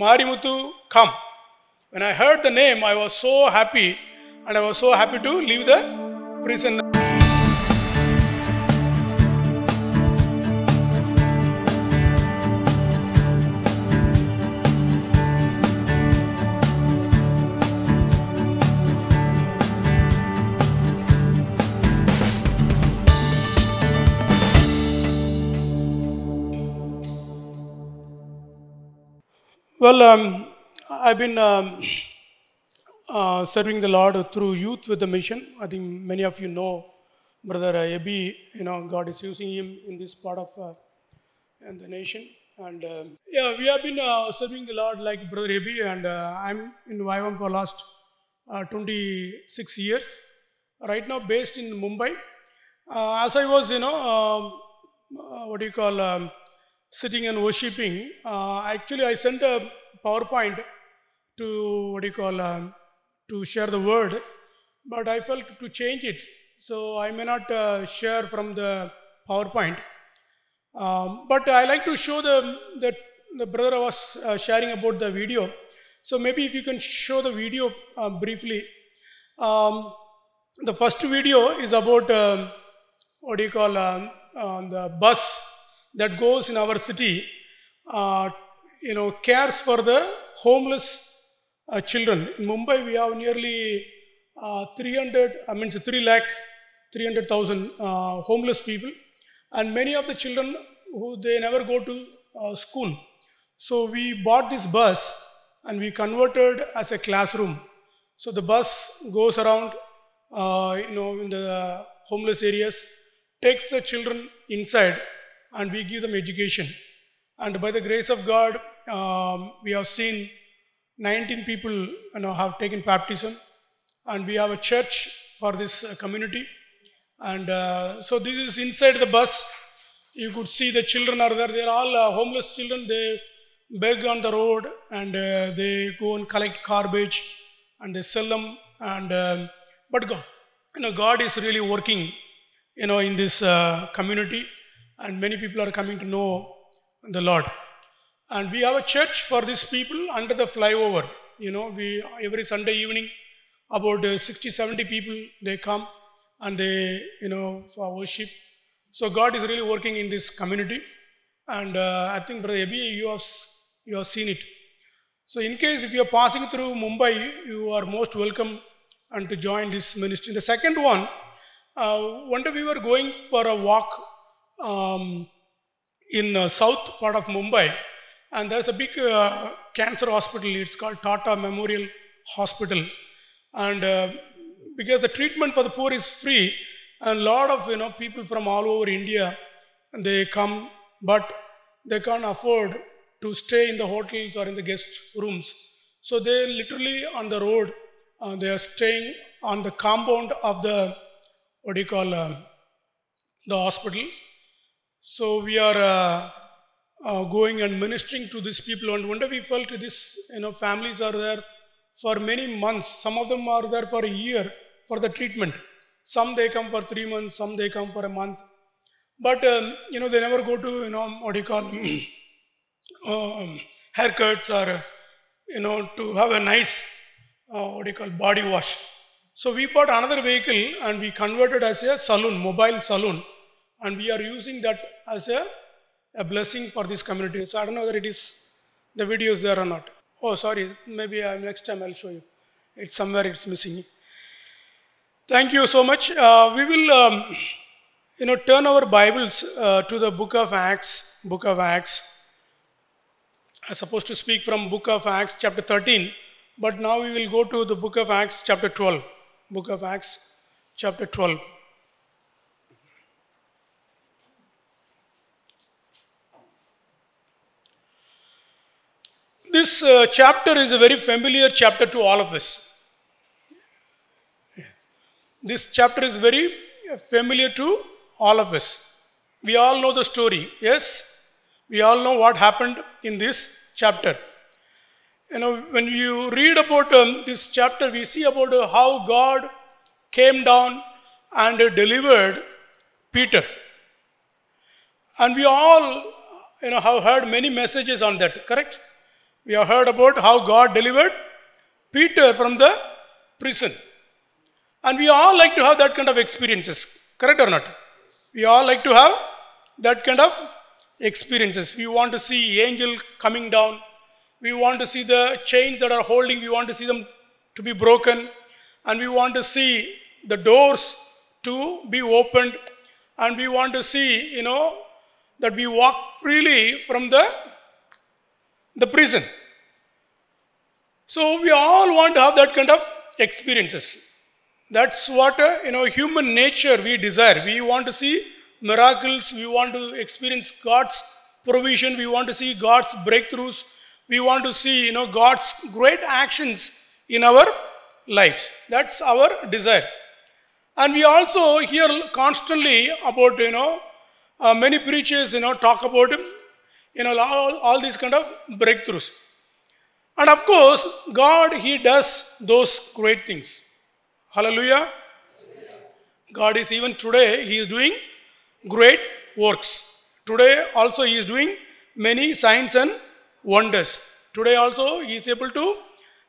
Marimuthu, come. When I heard the name, I was so happy, and I was so happy to leave the prison. Well, um, I've been um, uh, serving the Lord through youth with the mission. I think many of you know Brother Ebi. You know, God is using him in this part of uh, the nation. And um, yeah, we have been uh, serving the Lord like Brother Ebi, and uh, I'm in YWAM for last uh, 26 years. Right now, based in Mumbai. Uh, as I was, you know, um, uh, what do you call? Um, sitting and worshipping, uh, actually I sent a PowerPoint to what do you call um, to share the word, but I felt to change it, so I may not uh, share from the PowerPoint. Um, but I like to show the the, the brother was uh, sharing about the video, so maybe if you can show the video uh, briefly. Um, the first video is about um, what do you call um, uh, the bus that goes in our city, uh, you know, cares for the homeless uh, children. In Mumbai, we have nearly uh, 300, I mean, 3 lakh, 300,000 uh, homeless people, and many of the children who they never go to uh, school. So we bought this bus and we converted as a classroom. So the bus goes around, uh, you know, in the homeless areas, takes the children inside and we give them education. And by the grace of God, um, we have seen 19 people you know, have taken baptism, and we have a church for this uh, community. And uh, so this is inside the bus. You could see the children are there. They are all uh, homeless children. They beg on the road and uh, they go and collect garbage and they sell them. And um, but God, you know, God is really working, you know, in this uh, community and many people are coming to know the Lord. And we have a church for these people under the flyover. You know, we every Sunday evening, about uh, 60, 70 people they come and they, you know, for worship. So God is really working in this community, and uh, I think Brother Ebi, you have you have seen it. So in case if you are passing through Mumbai, you are most welcome and to join this ministry. The second one, uh, one day we were going for a walk um, in uh, south part of Mumbai, and there's a big uh, cancer hospital. It's called Tata Memorial Hospital, and uh, because the treatment for the poor is free, and a lot of you know people from all over India they come, but they can't afford to stay in the hotels or in the guest rooms. So they literally on the road, uh, they are staying on the compound of the what do you call uh, the hospital so we are uh, uh, going and ministering to these people. And day we felt this, you know, families are there for many months. Some of them are there for a year for the treatment. Some they come for three months, some they come for a month. But, um, you know, they never go to, you know, what do you call, um, haircuts or, you know, to have a nice, uh, what do you call, body wash. So we bought another vehicle and we converted as a saloon, mobile saloon and we are using that as a, a blessing for this community. So I don't know whether it is the video is there or not. Oh, sorry. Maybe uh, next time I'll show you. It's somewhere it's missing. Thank you so much. Uh, we will, um, you know, turn our Bibles uh, to the book of Acts. Book of Acts. I'm supposed to speak from book of Acts, chapter 13, but now we will go to the book of Acts, chapter 12. Book of Acts, chapter 12. This uh, chapter is a very familiar chapter to all of us. This chapter is very familiar to all of us. We all know the story, yes? We all know what happened in this chapter. You know, when you read about um, this chapter, we see about uh, how God came down and uh, delivered Peter. And we all, you know, have heard many messages on that, correct? We have heard about how God delivered Peter from the prison. And we all like to have that kind of experiences. Correct or not? We all like to have that kind of experiences. We want to see angel coming down. We want to see the chains that are holding. We want to see them to be broken. And we want to see the doors to be opened. And we want to see, you know, that we walk freely from the, the prison. So we all want to have that kind of experiences. That's what uh, you know human nature we desire. We want to see miracles. We want to experience God's provision. We want to see God's breakthroughs. We want to see you know God's great actions in our lives. That's our desire. And we also hear constantly about you know uh, many preachers you know talk about you know all, all these kind of breakthroughs. And of course, God, He does those great things. Hallelujah. God is even today, He is doing great works. Today also, He is doing many signs and wonders. Today also, He is able to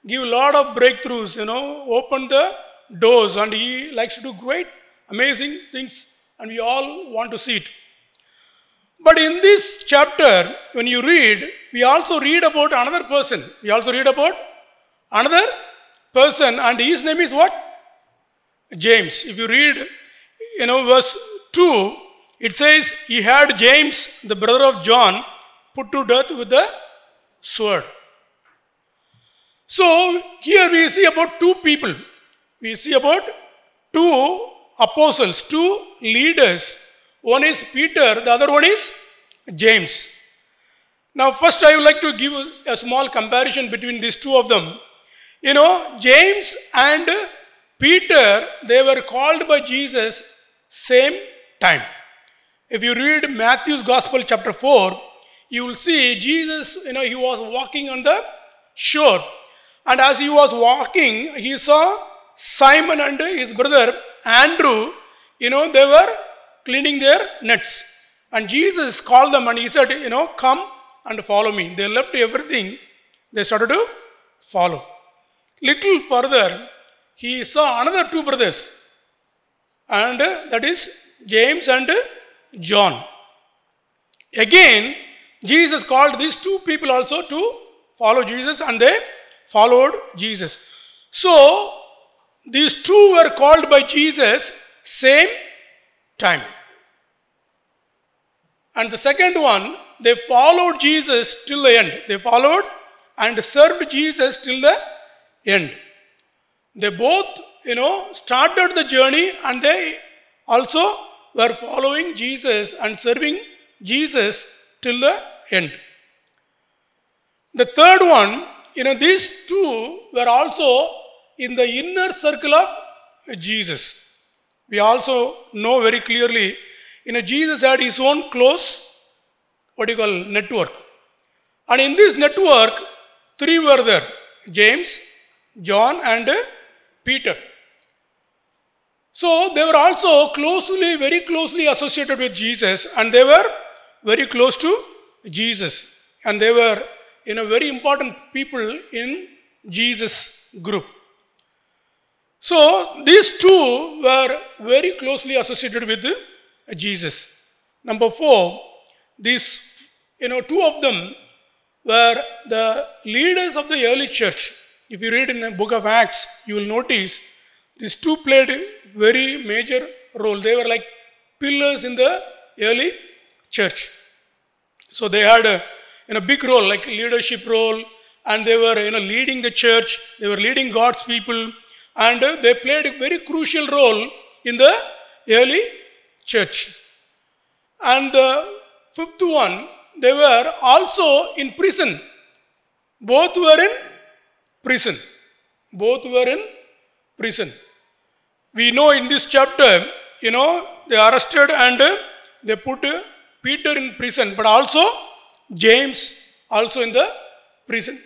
give a lot of breakthroughs, you know, open the doors, and He likes to do great, amazing things, and we all want to see it. But in this chapter, when you read, we also read about another person. We also read about another person, and his name is what? James. If you read, you know, verse 2, it says, He had James, the brother of John, put to death with the sword. So here we see about two people. We see about two apostles, two leaders. One is Peter, the other one is James. Now, first, I would like to give a small comparison between these two of them. You know, James and Peter, they were called by Jesus same time. If you read Matthew's Gospel, chapter 4, you will see Jesus, you know, he was walking on the shore. And as he was walking, he saw Simon and his brother Andrew, you know, they were cleaning their nets. And Jesus called them and he said, you know, come and follow me. They left everything, they started to follow. Little further, he saw another two brothers, and that is James and John. Again, Jesus called these two people also to follow Jesus, and they followed Jesus. So, these two were called by Jesus same time. And the second one, they followed Jesus till the end. They followed and served Jesus till the end. They both, you know, started the journey and they also were following Jesus and serving Jesus till the end. The third one, you know, these two were also in the inner circle of Jesus. We also know very clearly, you know, Jesus had his own close, what do you call, network. And in this network, three were there James, John, and Peter. So they were also closely, very closely associated with Jesus, and they were very close to Jesus. And they were, you know, very important people in Jesus' group. So these two were very closely associated with Jesus. Number four, these, you know, two of them were the leaders of the early church. If you read in the book of Acts, you will notice these two played a very major role. They were like pillars in the early church. So they had a you know, big role, like leadership role, and they were you know, leading the church, they were leading God's people, and they played a very crucial role in the early church. And the fifth one, they were also in prison. Both were in prison. Both were in prison. We know in this chapter, you know, they arrested and they put Peter in prison, but also James also in the prison.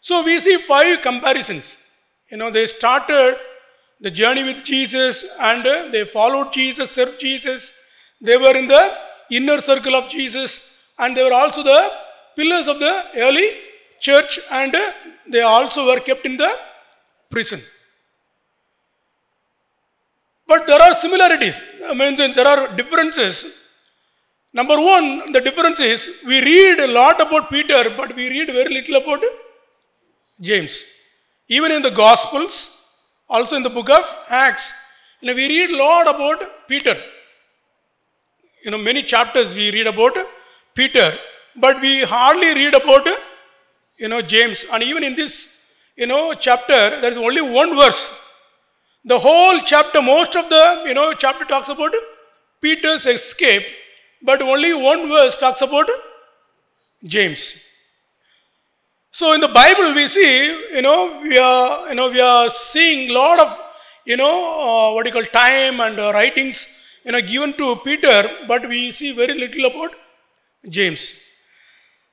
So we see five comparisons. You know, they started the journey with Jesus and uh, they followed Jesus, served Jesus. They were in the inner circle of Jesus and they were also the pillars of the early church and uh, they also were kept in the prison. But there are similarities. I mean, there are differences. Number one, the difference is we read a lot about Peter, but we read very little about James. Even in the Gospels, also in the book of Acts, you know, we read a lot about Peter. You know, many chapters we read about Peter, but we hardly read about, you know, James. And even in this, you know, chapter, there is only one verse. The whole chapter, most of the, you know, chapter talks about Peter's escape, but only one verse talks about James. So in the Bible, we see, you know, we are, you know, we are seeing a lot of, you know, uh, what you call time and uh, writings, you know, given to Peter, but we see very little about James.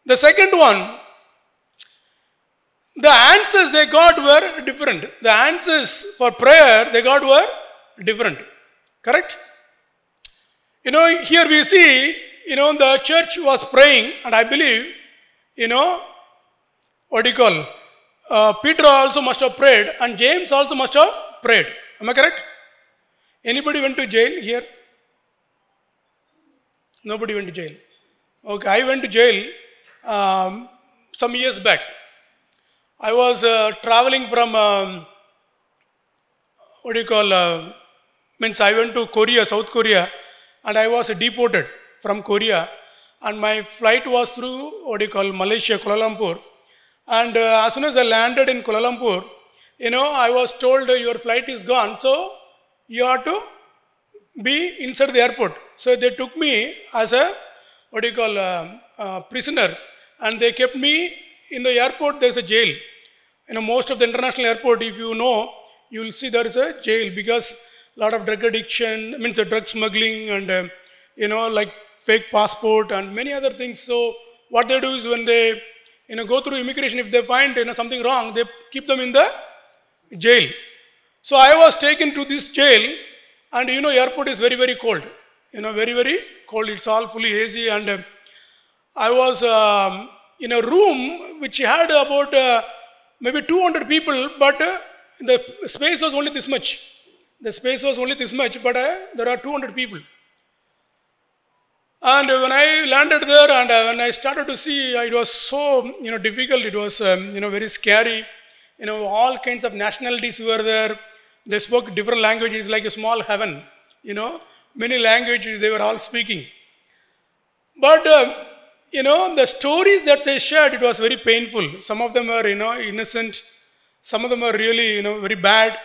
The second one, the answers they got were different. The answers for prayer they got were different. Correct? You know, here we see, you know, the church was praying, and I believe, you know, what do you call? Uh, Peter also must have prayed, and James also must have prayed. Am I correct? Anybody went to jail here? Nobody went to jail. Okay, I went to jail um, some years back. I was uh, traveling from, um, what do you call, uh, means I went to Korea, South Korea, and I was deported from Korea. And my flight was through, what do you call, Malaysia, Kuala Lumpur. And uh, as soon as I landed in Kuala Lumpur, you know, I was told uh, your flight is gone, so you have to be inside the airport. So they took me as a, what do you call, uh, uh, prisoner, and they kept me in the airport. There's a jail. You know, most of the international airport, if you know, you will see there is a jail because a lot of drug addiction, means a drug smuggling, and uh, you know, like fake passport and many other things. So what they do is when they you know go through immigration, if they find you know something wrong, they keep them in the jail. So I was taken to this jail, and you know, airport is very very cold. You know, very very cold. It's all fully AC, and uh, I was um, in a room which had about uh, maybe 200 people, but uh, the space was only this much. The space was only this much, but uh, there are 200 people. And when I landed there and uh, when I started to see, uh, it was so you know difficult. It was um, you know very scary. You know all kinds of nationalities were there. They spoke different languages, like a small heaven. You know many languages they were all speaking. But uh, you know the stories that they shared, it was very painful. Some of them were you know innocent. Some of them were really you know very bad.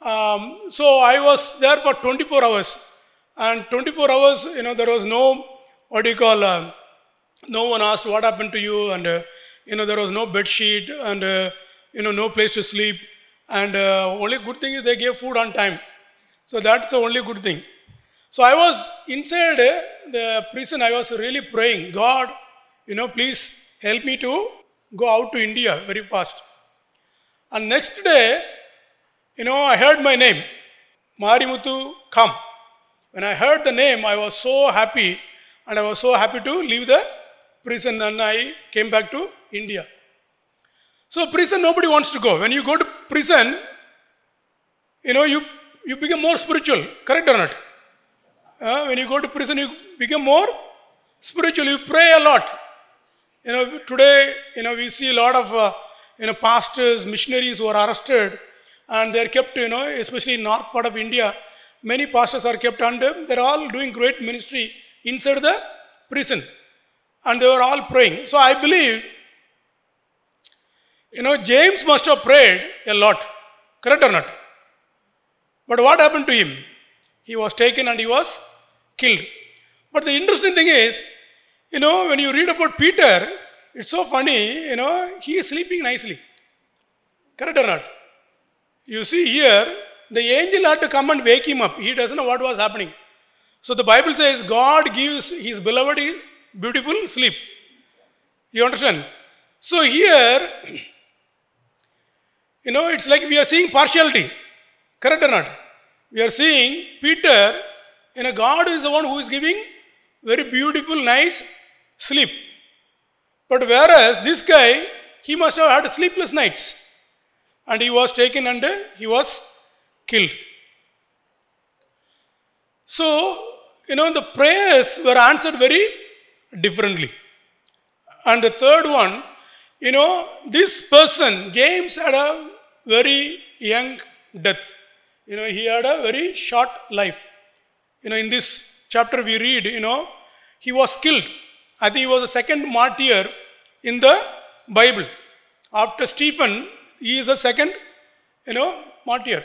Um, so I was there for 24 hours, and 24 hours you know there was no what do you call, uh, no one asked what happened to you, and uh, you know there was no bed sheet, and uh, you know no place to sleep, and uh, only good thing is they gave food on time, so that's the only good thing. So I was inside uh, the prison. I was really praying, God, you know, please help me to go out to India very fast. And next day, you know, I heard my name, Marimuthu, come. When I heard the name, I was so happy and I was so happy to leave the prison and I came back to India. So prison, nobody wants to go. When you go to prison, you know, you, you become more spiritual, correct or not? Uh, when you go to prison, you become more spiritual. You pray a lot. You know, today, you know, we see a lot of, uh, you know, pastors, missionaries who are arrested and they're kept, you know, especially in north part of India, many pastors are kept under, they're all doing great ministry inside the prison. And they were all praying. So I believe, you know, James must have prayed a lot. Correct or not? But what happened to him? He was taken and he was killed. But the interesting thing is, you know, when you read about Peter, it's so funny, you know, he is sleeping nicely. Correct or not? You see here, the angel had to come and wake him up. He doesn't know what was happening. So the Bible says God gives his beloved beautiful sleep. You understand? So here, you know, it's like we are seeing partiality. Correct or not? We are seeing Peter, you know, God is the one who is giving very beautiful, nice sleep. But whereas this guy, he must have had sleepless nights. And he was taken and he was killed. So, you know, the prayers were answered very differently. And the third one, you know, this person, James, had a very young death. You know, he had a very short life. You know, in this chapter we read, you know, he was killed. I think he was the second martyr in the Bible. After Stephen, he is the second, you know, martyr.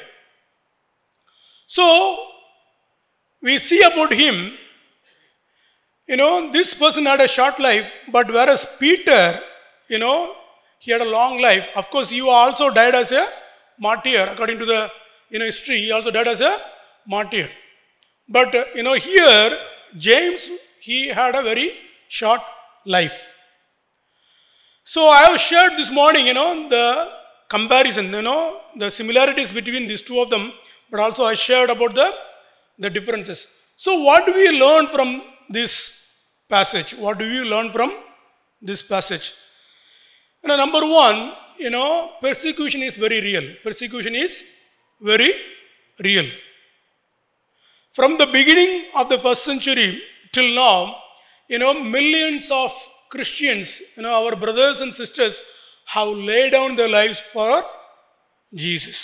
So, we see about him, you know, this person had a short life, but whereas Peter, you know, he had a long life. Of course, he also died as a martyr, according to the you know, history. He also died as a martyr. But uh, you know, here James he had a very short life. So I have shared this morning, you know, the comparison, you know, the similarities between these two of them, but also I shared about the the differences. So what do we learn from this passage? What do we learn from this passage? You know, number one, you know, persecution is very real. Persecution is very real. From the beginning of the first century till now, you know, millions of Christians, you know, our brothers and sisters have laid down their lives for Jesus.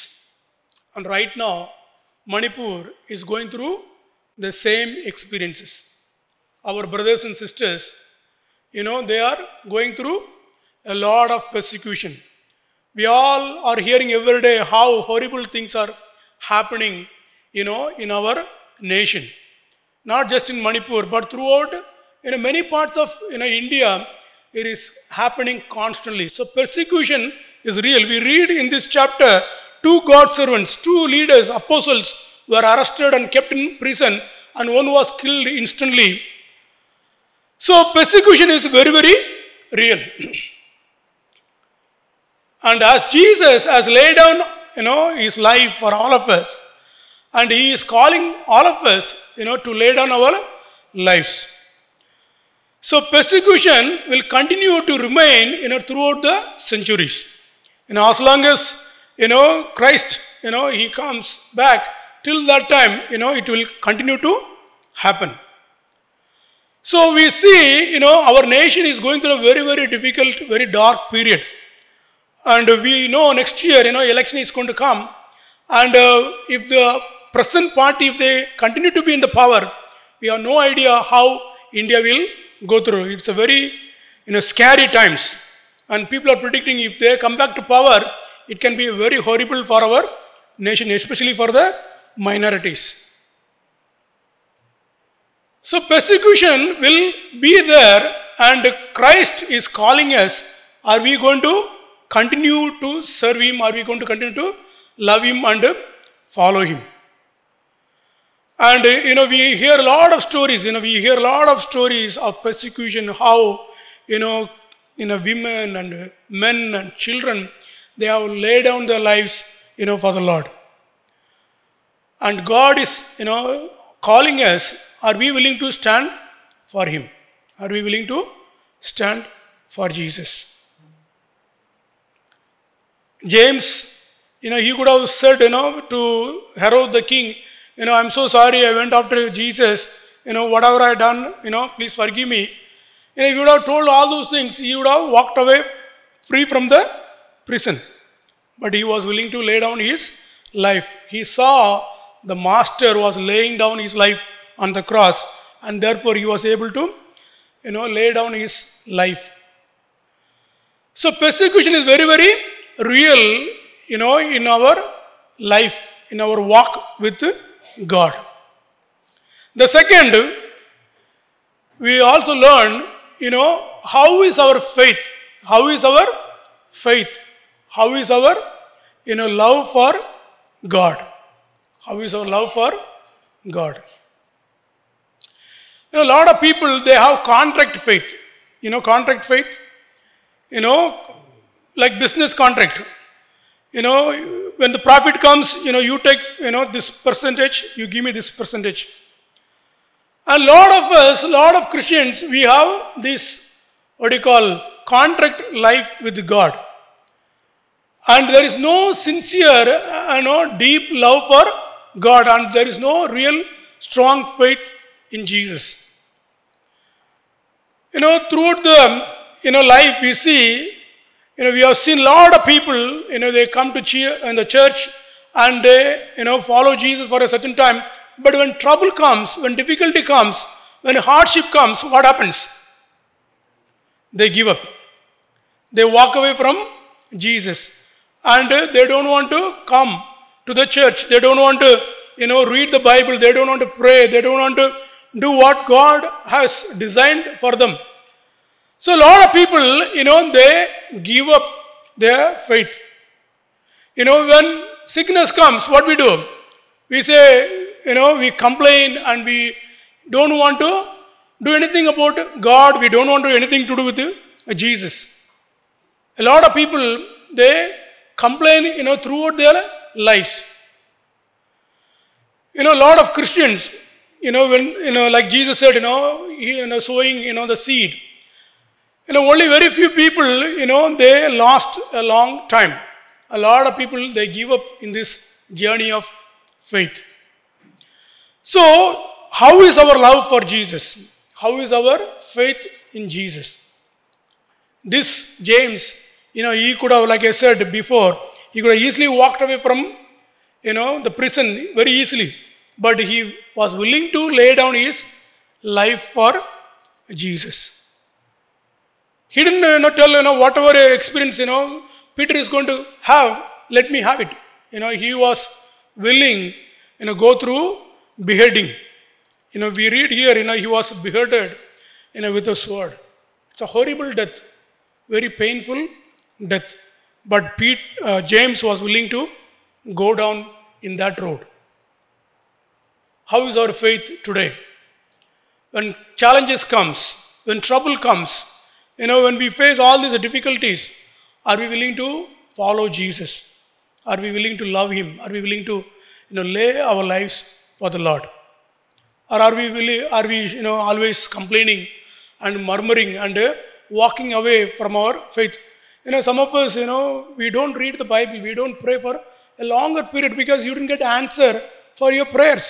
And right now, Manipur is going through the same experiences. Our brothers and sisters, you know, they are going through a lot of persecution. We all are hearing every day how horrible things are happening, you know, in our nation. Not just in Manipur, but throughout, you know, many parts of, you know, India, it is happening constantly. So persecution is real. We read in this chapter, two God servants, two leaders, apostles were arrested and kept in prison, and one was killed instantly. So persecution is very, very real. And as Jesus has laid down, you know, his life for all of us, and he is calling all of us, you know, to lay down our lives. So persecution will continue to remain, you know, throughout the centuries. You know, as long as, you know, Christ, you know, he comes back, till that time, you know, it will continue to happen. So we see, you know, our nation is going through a very, very difficult, very dark period. And we know next year, you know, election is going to come. And uh, if the present party, if they continue to be in the power, we have no idea how India will go through. It's a very, you know, scary times. And people are predicting if they come back to power, it can be very horrible for our nation, especially for the minorities. So persecution will be there, and Christ is calling us. Are we going to continue to serve Him? Are we going to continue to love Him and follow Him? And you know, we hear a lot of stories, you know, we hear a lot of stories of persecution, how, you know, you know, women and men and children, they have laid down their lives, you know, for the Lord. And God is, you know, calling us, are we willing to stand for Him? Are we willing to stand for Jesus? James, you know, he could have said, you know, to Herod the king, you know, I'm so sorry I went after Jesus, you know, whatever I done, you know, please forgive me. You know, he would have told all those things, he would have walked away free from the prison. But he was willing to lay down his life. He saw the master was laying down his life on the cross, and therefore he was able to, you know, lay down his life. So persecution is very, very real, you know, in our life, in our walk with God. The second, we also learn, you know, how is our faith? How is our faith? How is our, you know, love for God? How is our love for God? You know, a lot of people they have contract faith. You know, contract faith. You know, like business contract. You know, when the profit comes, you know, you take, you know, this percentage, you give me this percentage. And A lot of us, a lot of Christians, we have this, what do you call, contract life with God. And there is no sincere, uh, you know, deep love for God, and there is no real strong faith in Jesus. You know, throughout the you know life we see, you know, we have seen a lot of people, you know, they come to cheer in the church and they, you know, follow Jesus for a certain time. But when trouble comes, when difficulty comes, when hardship comes, what happens? They give up. They walk away from Jesus. And they don't want to come to the church. They don't want to, you know, read the Bible. They don't want to pray. They don't want to do what God has designed for them. So a lot of people, you know, they give up their faith. You know, when sickness comes, what we do? We say, you know, we complain and we don't want to do anything about God. We don't want to do anything to do with Jesus. A lot of people, they complain, you know, throughout their lives. You know, a lot of Christians, you know, when, you know, like Jesus said, you know, he, you know, sowing, you know, the seed. You know, only very few people, you know, they last a long time. A lot of people, they give up in this journey of faith. So, how is our love for Jesus? How is our faith in Jesus? This James, you know, he could have, like I said before, he could have easily walked away from, you know, the prison very easily. But he was willing to lay down his life for Jesus. He didn't you know, tell, you know, whatever experience, you know, Peter is going to have, let me have it. You know, he was willing, you know, go through beheading. You know, we read here, you know, he was beheaded, you know, with a sword. It's a horrible death, very painful death. But Pete, uh, James was willing to go down in that road. How is our faith today? When challenges comes, when trouble comes, you know, when we face all these difficulties, are we willing to follow Jesus? Are we willing to love Him? Are we willing to, you know, lay our lives for the Lord? Or are we willing, are we, you know, always complaining and murmuring and uh, walking away from our faith? You know, some of us, you know, we don't read the Bible, we don't pray for a longer period because you didn't get answer for your prayers.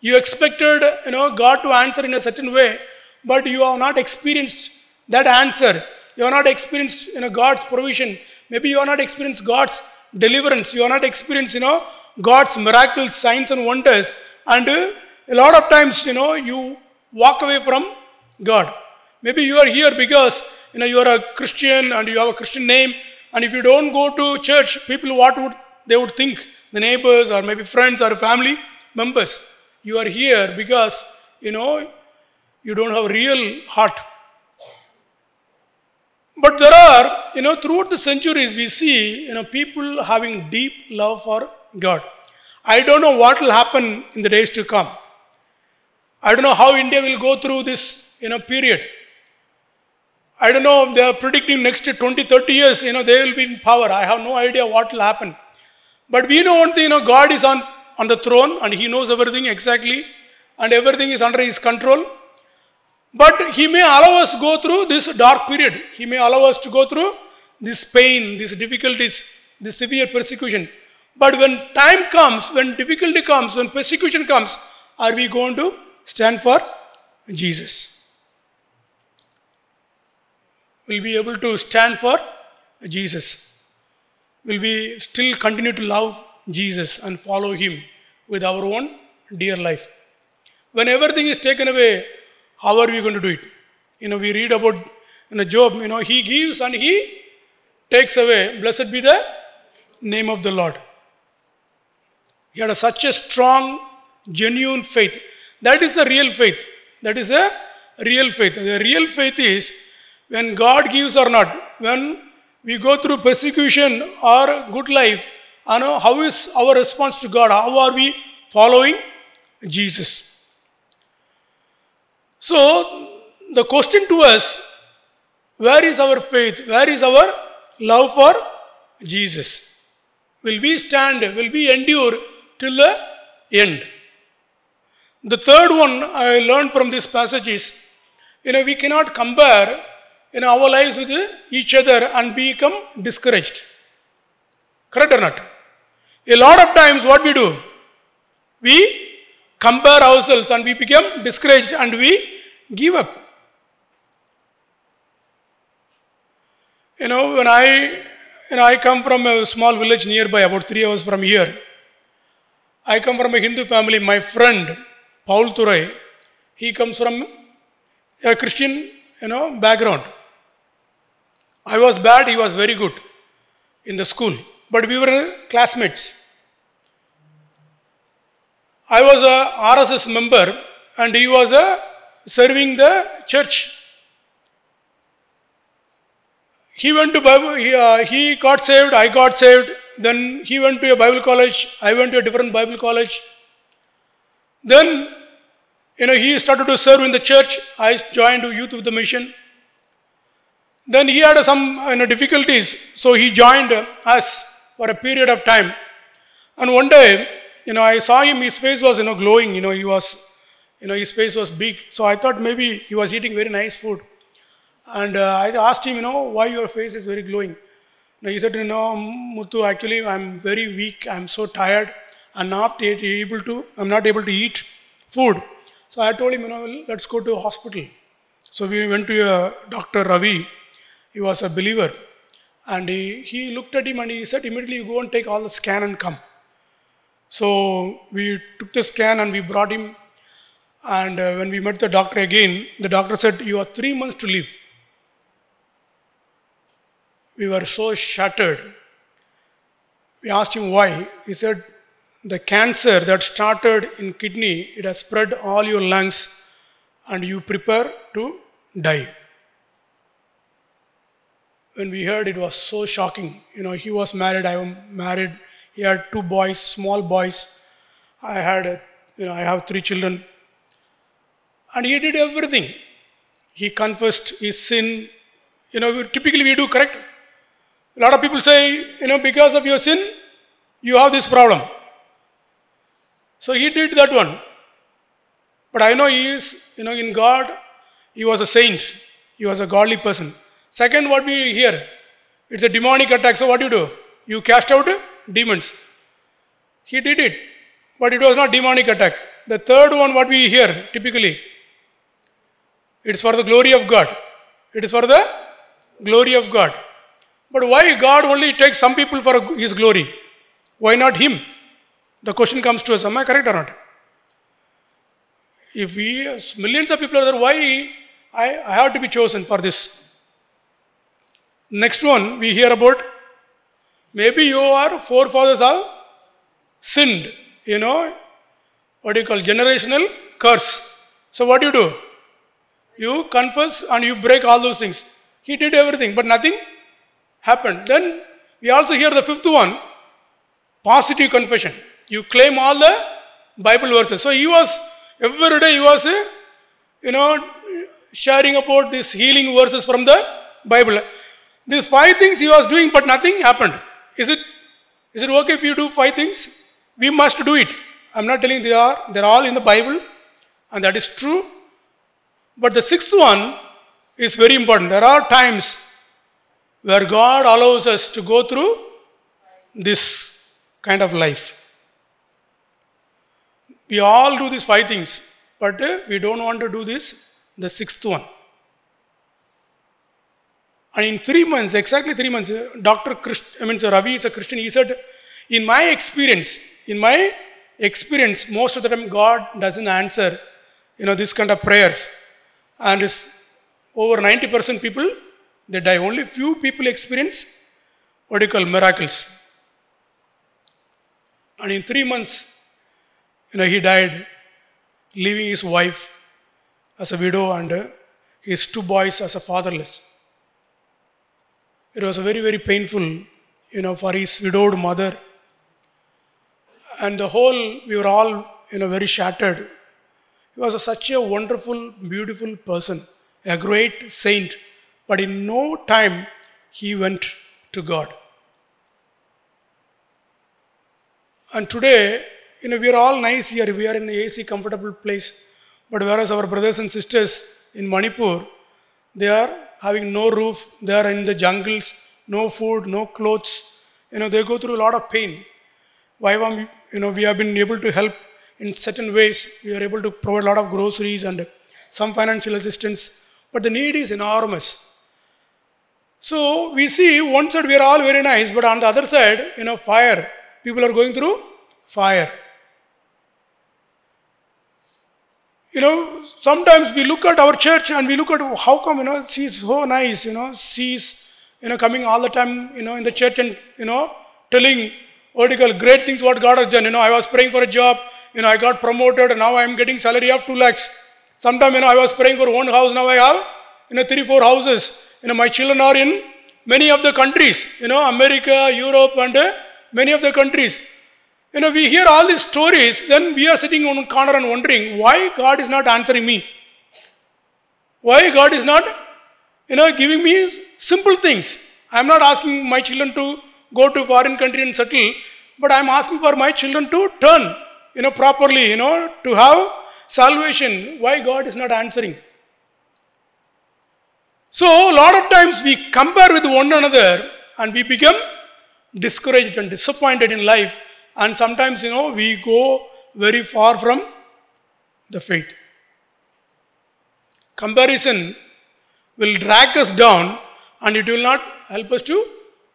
You expected, you know, God to answer in a certain way, but you have not experienced that answer. You have not experienced, you know, God's provision. Maybe you have not experienced God's deliverance. You have not experienced, you know, God's miracles, signs and wonders. And uh, a lot of times, you know, you walk away from God. Maybe you are here because, you know, you are a Christian and you have a Christian name. And if you don't go to church, people, what would they would think? The neighbors or maybe friends or family members. You are here because, you know, you don't have real heart. But there are, you know, throughout the centuries, we see, you know, people having deep love for God. I don't know what will happen in the days to come. I don't know how India will go through this, you know, period. I don't know, they are predicting next 20, 30 years, you know, they will be in power. I have no idea what will happen. But we know one thing, you know, God is on, on the throne and He knows everything exactly and everything is under His control. But He may allow us go through this dark period. He may allow us to go through this pain, these difficulties, this severe persecution. But when time comes, when difficulty comes, when persecution comes, are we going to stand for Jesus? Will be able to stand for Jesus? Will we still continue to love Jesus and follow Him with our own dear life? When everything is taken away, how are we going to do it? You know, we read about in a Job, you know, he gives and he takes away. Blessed be the name of the Lord. He had a, such a strong, genuine faith. That is the real faith. That is the real faith. The real faith is when God gives or not, when we go through persecution or good life, you know, how is our response to God? How are we following Jesus? So, the question to us where is our faith? Where is our love for Jesus? Will we stand? Will we endure till the end? The third one I learned from this passage is you know, we cannot compare in our lives with each other and become discouraged. Correct or not? A lot of times, what we do? We compare ourselves and we become discouraged and we give up. You know, when I, you know, I come from a small village nearby, about three hours from here. I come from a Hindu family. My friend, Paul Turai, he comes from a Christian, you know, background. I was bad, he was very good in the school, but we were classmates. I was a RSS member and he was a serving the church. He went to Bible, he, uh, he got saved, I got saved. Then he went to a Bible college, I went to a different Bible college. Then, you know, he started to serve in the church. I joined Youth with the Mission. Then he had some you know, difficulties, so he joined us for a period of time. And one day, you know, I saw him, his face was, you know, glowing, you know, he was, you know, his face was big. So I thought maybe he was eating very nice food. And uh, I asked him, you know, why your face is very glowing. Now he said, you know, Muthu, actually I'm very weak, I'm so tired, I'm not able to, I'm not able to eat food. So I told him, you know, let's go to hospital. So we went to a Dr. Ravi, he was a believer. And he, he looked at him and he said, immediately you go and take all the scan and come. So we took the scan and we brought him. And uh, when we met the doctor again, the doctor said, You have three months to live. We were so shattered. We asked him why. He said, The cancer that started in kidney, it has spread all your lungs and you prepare to die. When we heard it was so shocking. You know, he was married, I was married. He had two boys, small boys. I had, a, you know, I have three children. And he did everything. He confessed his sin. You know, typically we do correct. A lot of people say, you know, because of your sin, you have this problem. So he did that one. But I know he is, you know, in God, he was a saint. He was a godly person. Second, what we hear, it's a demonic attack. So what do you do? You cast out demons. He did it, but it was not demonic attack. The third one, what we hear typically, it's for the glory of God. It is for the glory of God. But why God only takes some people for His glory? Why not Him? The question comes to us Am I correct or not? If we, millions of people are there, why I, I have to be chosen for this? Next one, we hear about maybe your forefathers have sinned, you know, what do you call generational curse. So, what do you do? You confess and you break all those things. He did everything, but nothing happened. Then we also hear the fifth one positive confession. You claim all the Bible verses. So he was, every day he was, you know, sharing about these healing verses from the Bible. These five things he was doing, but nothing happened. Is it, is it okay if you do five things? We must do it. I'm not telling they are, they're all in the Bible, and that is true. But the sixth one is very important. There are times where God allows us to go through this kind of life. We all do these five things, but we don't want to do this, the sixth one. And in three months, exactly three months, Dr. Christ, I mean, so Ravi is a Christian. He said, in my experience, in my experience, most of the time God doesn't answer, you know, this kind of prayers. And it's over 90% people, they die. Only few people experience what you call miracles. And in three months, you know, he died, leaving his wife as a widow and his two boys as a fatherless. It was very, very painful, you know, for his widowed mother. And the whole, we were all, you know, very shattered. He was a, such a wonderful, beautiful person, a great saint. But in no time, he went to God. And today, you know, we are all nice here. We are in the AC, comfortable place. But whereas our brothers and sisters in Manipur, they are having no roof, they are in the jungles, no food, no clothes. you know, they go through a lot of pain. Why, you know, we have been able to help in certain ways. We are able to provide a lot of groceries and some financial assistance, but the need is enormous. So we see one side we are all very nice, but on the other side, you know, fire. People are going through fire. You know, sometimes we look at our church and we look at how come, you know, she's so nice, you know, she's, you know, coming all the time, you know, in the church and, you know, telling vertical great things what God has done. You know, I was praying for a job, you know, I got promoted and now I am getting salary of 2 lakhs. Sometime, you know, I was praying for one house, now I have, you know, three, four houses. You know, my children are in many of the countries, you know, America, Europe, and uh, many of the countries. You know, we hear all these stories, then we are sitting on a corner and wondering why God is not answering me. Why God is not, you know, giving me simple things. I am not asking my children to go to foreign country and settle, but I am asking for my children to turn, you know, properly, you know, to have salvation. Why God is not answering? So, a lot of times we compare with one another and we become discouraged and disappointed in life, and sometimes, you know, we go very far from the faith. Comparison will drag us down and it will not help us to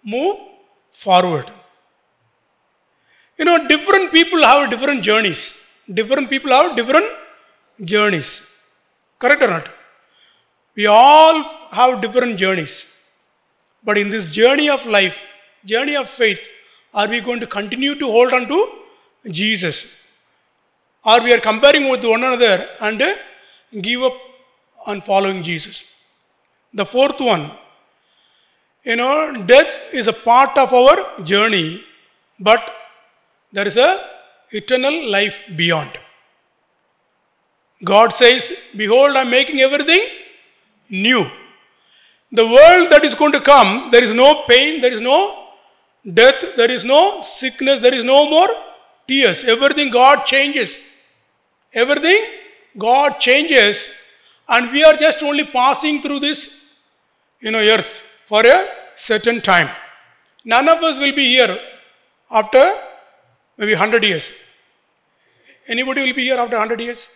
move forward. You know, different people have different journeys. Different people have different journeys. Correct or not? We all have different journeys. But in this journey of life, journey of faith, are we going to continue to hold on to Jesus? Or we are comparing with one another and give up on following Jesus? The fourth one, you know, death is a part of our journey, but there is a eternal life beyond. God says, Behold, I'm making everything new. The world that is going to come, there is no pain, there is no death, there is no sickness, there is no more tears. Everything God changes. Everything God changes, and we are just only passing through this, you know, earth for a certain time. None of us will be here after maybe 100 years. Anybody will be here after 100 years?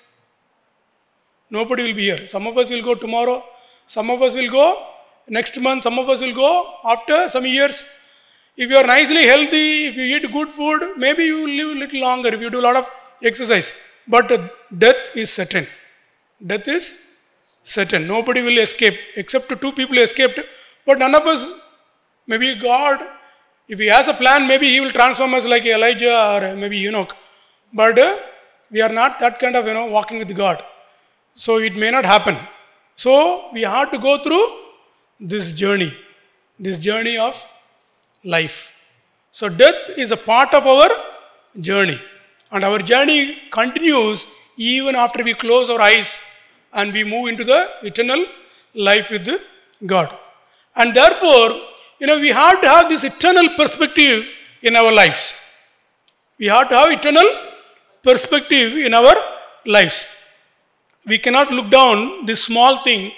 Nobody will be here. Some of us will go tomorrow, some of us will go next month, some of us will go after some years. If you are nicely healthy, if you eat good food, maybe you will live a little longer if you do a lot of exercise. But death is certain. Death is certain. Nobody will escape, except two people escaped. But none of us, maybe God, if He has a plan, maybe He will transform us like Elijah or maybe Enoch. But uh, we are not that kind of, you know, walking with God. So it may not happen. So we have to go through this journey, this journey of life. So death is a part of our journey. And our journey continues even after we close our eyes and we move into the eternal life with God. And therefore, you know, we have to have this eternal perspective in our lives. We have to have eternal perspective in our lives. We cannot look down this small thing,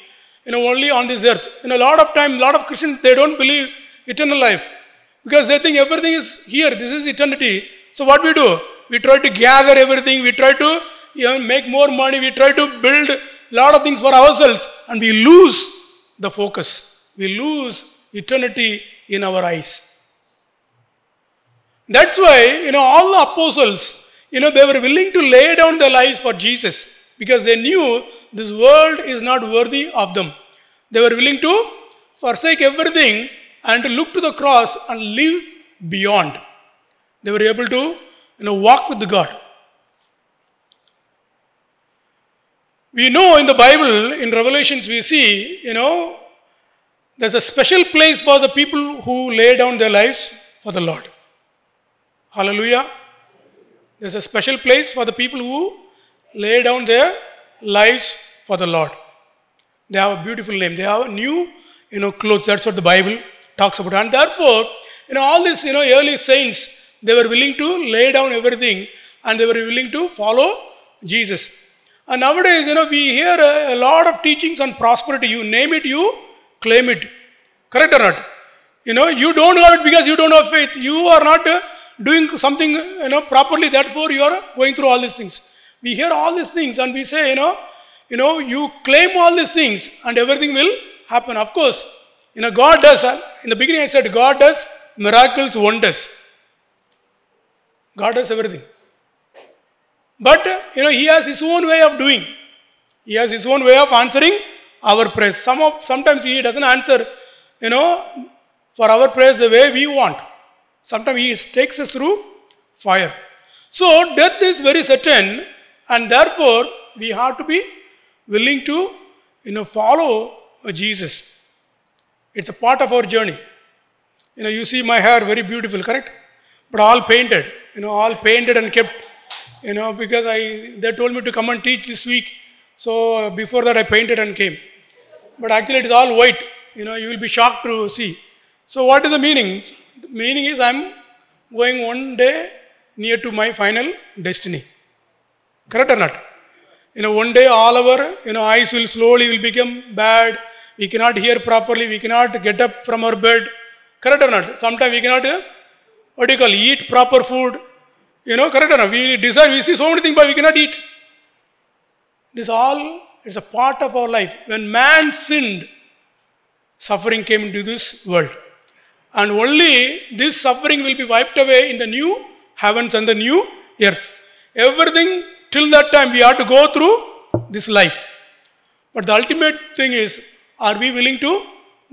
you know, only on this earth. You know, a lot of time, a lot of Christians, they don't believe eternal life because they think everything is here. This is eternity. So what we do? We try to gather everything. We try to you know, make more money. We try to build a lot of things for ourselves, and we lose the focus. We lose eternity in our eyes. That's why you know all the apostles, you know, they were willing to lay down their lives for Jesus because they knew this world is not worthy of them. They were willing to forsake everything and to look to the cross and live beyond. They were able to you know, walk with God. We know in the Bible, in Revelations, we see, you know, there's a special place for the people who lay down their lives for the Lord. Hallelujah. There's a special place for the people who lay down their lives for the Lord. They have a beautiful name. They have a new, you know, clothes. That's what the Bible talks about. And therefore, you know, all these, you know, early saints, they were willing to lay down everything and they were willing to follow Jesus. And nowadays, you know, we hear a, a lot of teachings on prosperity. You name it, you claim it. Correct or not? You know, you don't have it because you don't have faith. You are not uh, doing something, you know, properly. Therefore, you are going through all these things. We hear all these things and we say, you know, you know, you claim all these things and everything will happen. Of course, you know, God does. In the beginning, I said God does miracles, wonders. God does everything. But you know, He has His own way of doing. He has His own way of answering our prayers. Some of sometimes He doesn't answer, you know, for our prayers the way we want. Sometimes He takes us through fire. So death is very certain, and therefore we have to be willing to, you know, follow Jesus. It's a part of our journey. You know, you see my hair very beautiful, correct? But all painted, you know, all painted and kept, you know, because I they told me to come and teach this week. So uh, before that I painted and came. But actually it is all white. You know, you will be shocked to see. So what is the meaning? The meaning is I'm going one day near to my final destiny. Correct or not? You know, one day all our you know eyes will slowly will become bad. We cannot hear properly. We cannot get up from our bed. Correct or not? Sometimes we cannot uh, what do you call eat proper food. You know, correct or not? We desire. We see so many things, but we cannot eat. This all is a part of our life. When man sinned, suffering came into this world. And only this suffering will be wiped away in the new heavens and the new earth. Everything till that time we have to go through this life. But the ultimate thing is are we willing to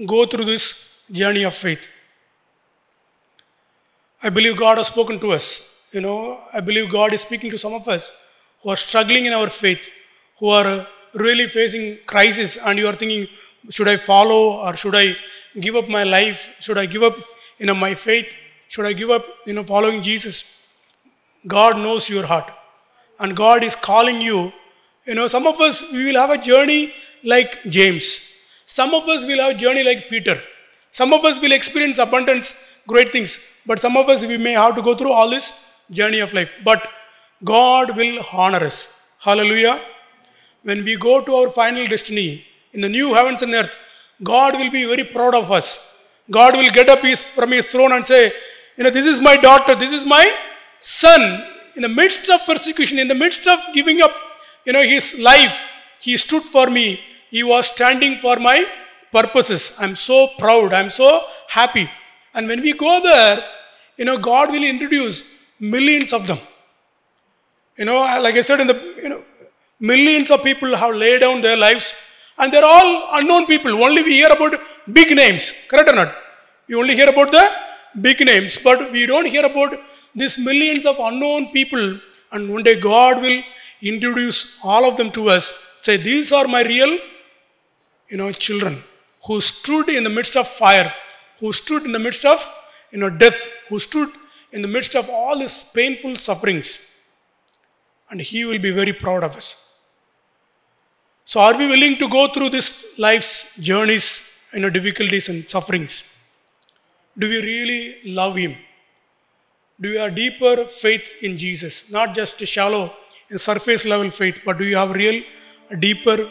go through this journey of faith? I believe God has spoken to us. You know, I believe God is speaking to some of us who are struggling in our faith, who are really facing crisis, and you are thinking, should I follow or should I give up my life? Should I give up, you know, my faith? Should I give up, you know, following Jesus? God knows your heart, and God is calling you. You know, some of us we will have a journey like James. Some of us will have a journey like Peter. Some of us will experience abundance, great things. But some of us we may have to go through all this journey of life. But God will honor us. Hallelujah. When we go to our final destiny in the new heavens and earth, God will be very proud of us. God will get up from his throne and say, You know, this is my daughter, this is my son. In the midst of persecution, in the midst of giving up, you know, his life, he stood for me. He was standing for my purposes. I'm so proud. I'm so happy. And when we go there, you know, God will introduce millions of them. You know, uh, like I said, in the you know, millions of people have laid down their lives, and they're all unknown people. Only we hear about big names, correct or not? We only hear about the big names, but we don't hear about these millions of unknown people. And one day God will introduce all of them to us. Say, these are my real, you know, children who stood in the midst of fire, who stood in the midst of, you know, death, who stood in the midst of all these painful sufferings and he will be very proud of us. So, are we willing to go through this life's journeys, you know, difficulties and sufferings? Do we really love him? Do you have deeper faith in Jesus? Not just a shallow and surface level faith, but do you have real, deeper